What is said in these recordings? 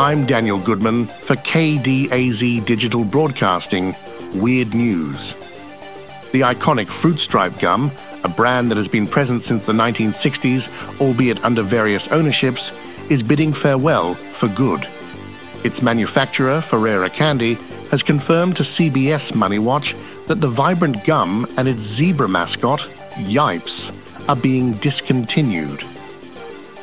I'm Daniel Goodman for KDAZ Digital Broadcasting Weird News. The iconic Fruit Stripe gum, a brand that has been present since the 1960s, albeit under various ownerships, is bidding farewell for good. Its manufacturer, Ferrara Candy, has confirmed to CBS Money Watch that the vibrant gum and its zebra mascot, Yipes, are being discontinued.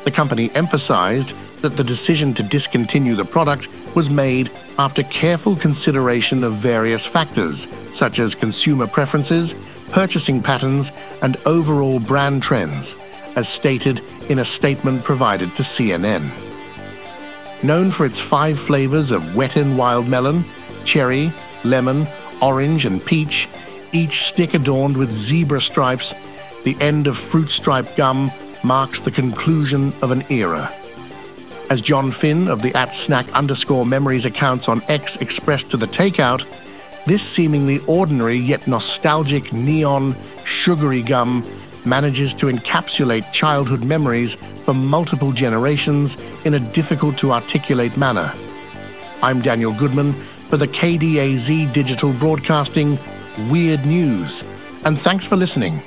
The company emphasized that the decision to discontinue the product was made after careful consideration of various factors, such as consumer preferences, purchasing patterns, and overall brand trends, as stated in a statement provided to CNN. Known for its five flavors of wet and wild melon, cherry, lemon, orange, and peach, each stick adorned with zebra stripes, the end of fruit stripe gum marks the conclusion of an era. As John Finn of the at snack underscore memories accounts on X expressed to the takeout, this seemingly ordinary yet nostalgic neon, sugary gum manages to encapsulate childhood memories for multiple generations in a difficult to articulate manner. I'm Daniel Goodman for the KDAZ Digital Broadcasting Weird News, and thanks for listening.